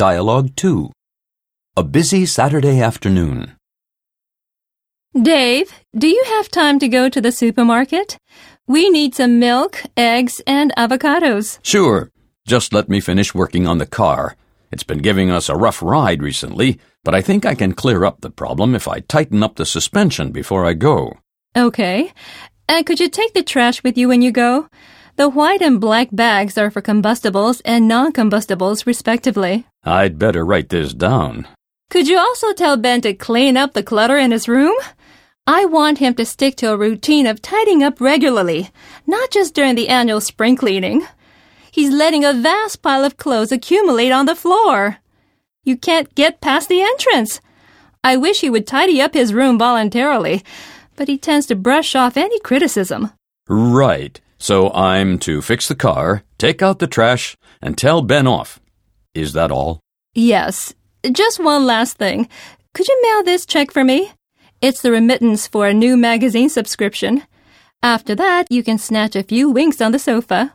Dialogue 2. A busy Saturday afternoon. Dave, do you have time to go to the supermarket? We need some milk, eggs, and avocados. Sure. Just let me finish working on the car. It's been giving us a rough ride recently, but I think I can clear up the problem if I tighten up the suspension before I go. Okay. And could you take the trash with you when you go? The white and black bags are for combustibles and non-combustibles, respectively. I'd better write this down. Could you also tell Ben to clean up the clutter in his room? I want him to stick to a routine of tidying up regularly, not just during the annual spring cleaning. He's letting a vast pile of clothes accumulate on the floor. You can't get past the entrance. I wish he would tidy up his room voluntarily, but he tends to brush off any criticism. Right. So I'm to fix the car, take out the trash, and tell Ben off. Is that all? Yes. Just one last thing. Could you mail this check for me? It's the remittance for a new magazine subscription. After that, you can snatch a few winks on the sofa.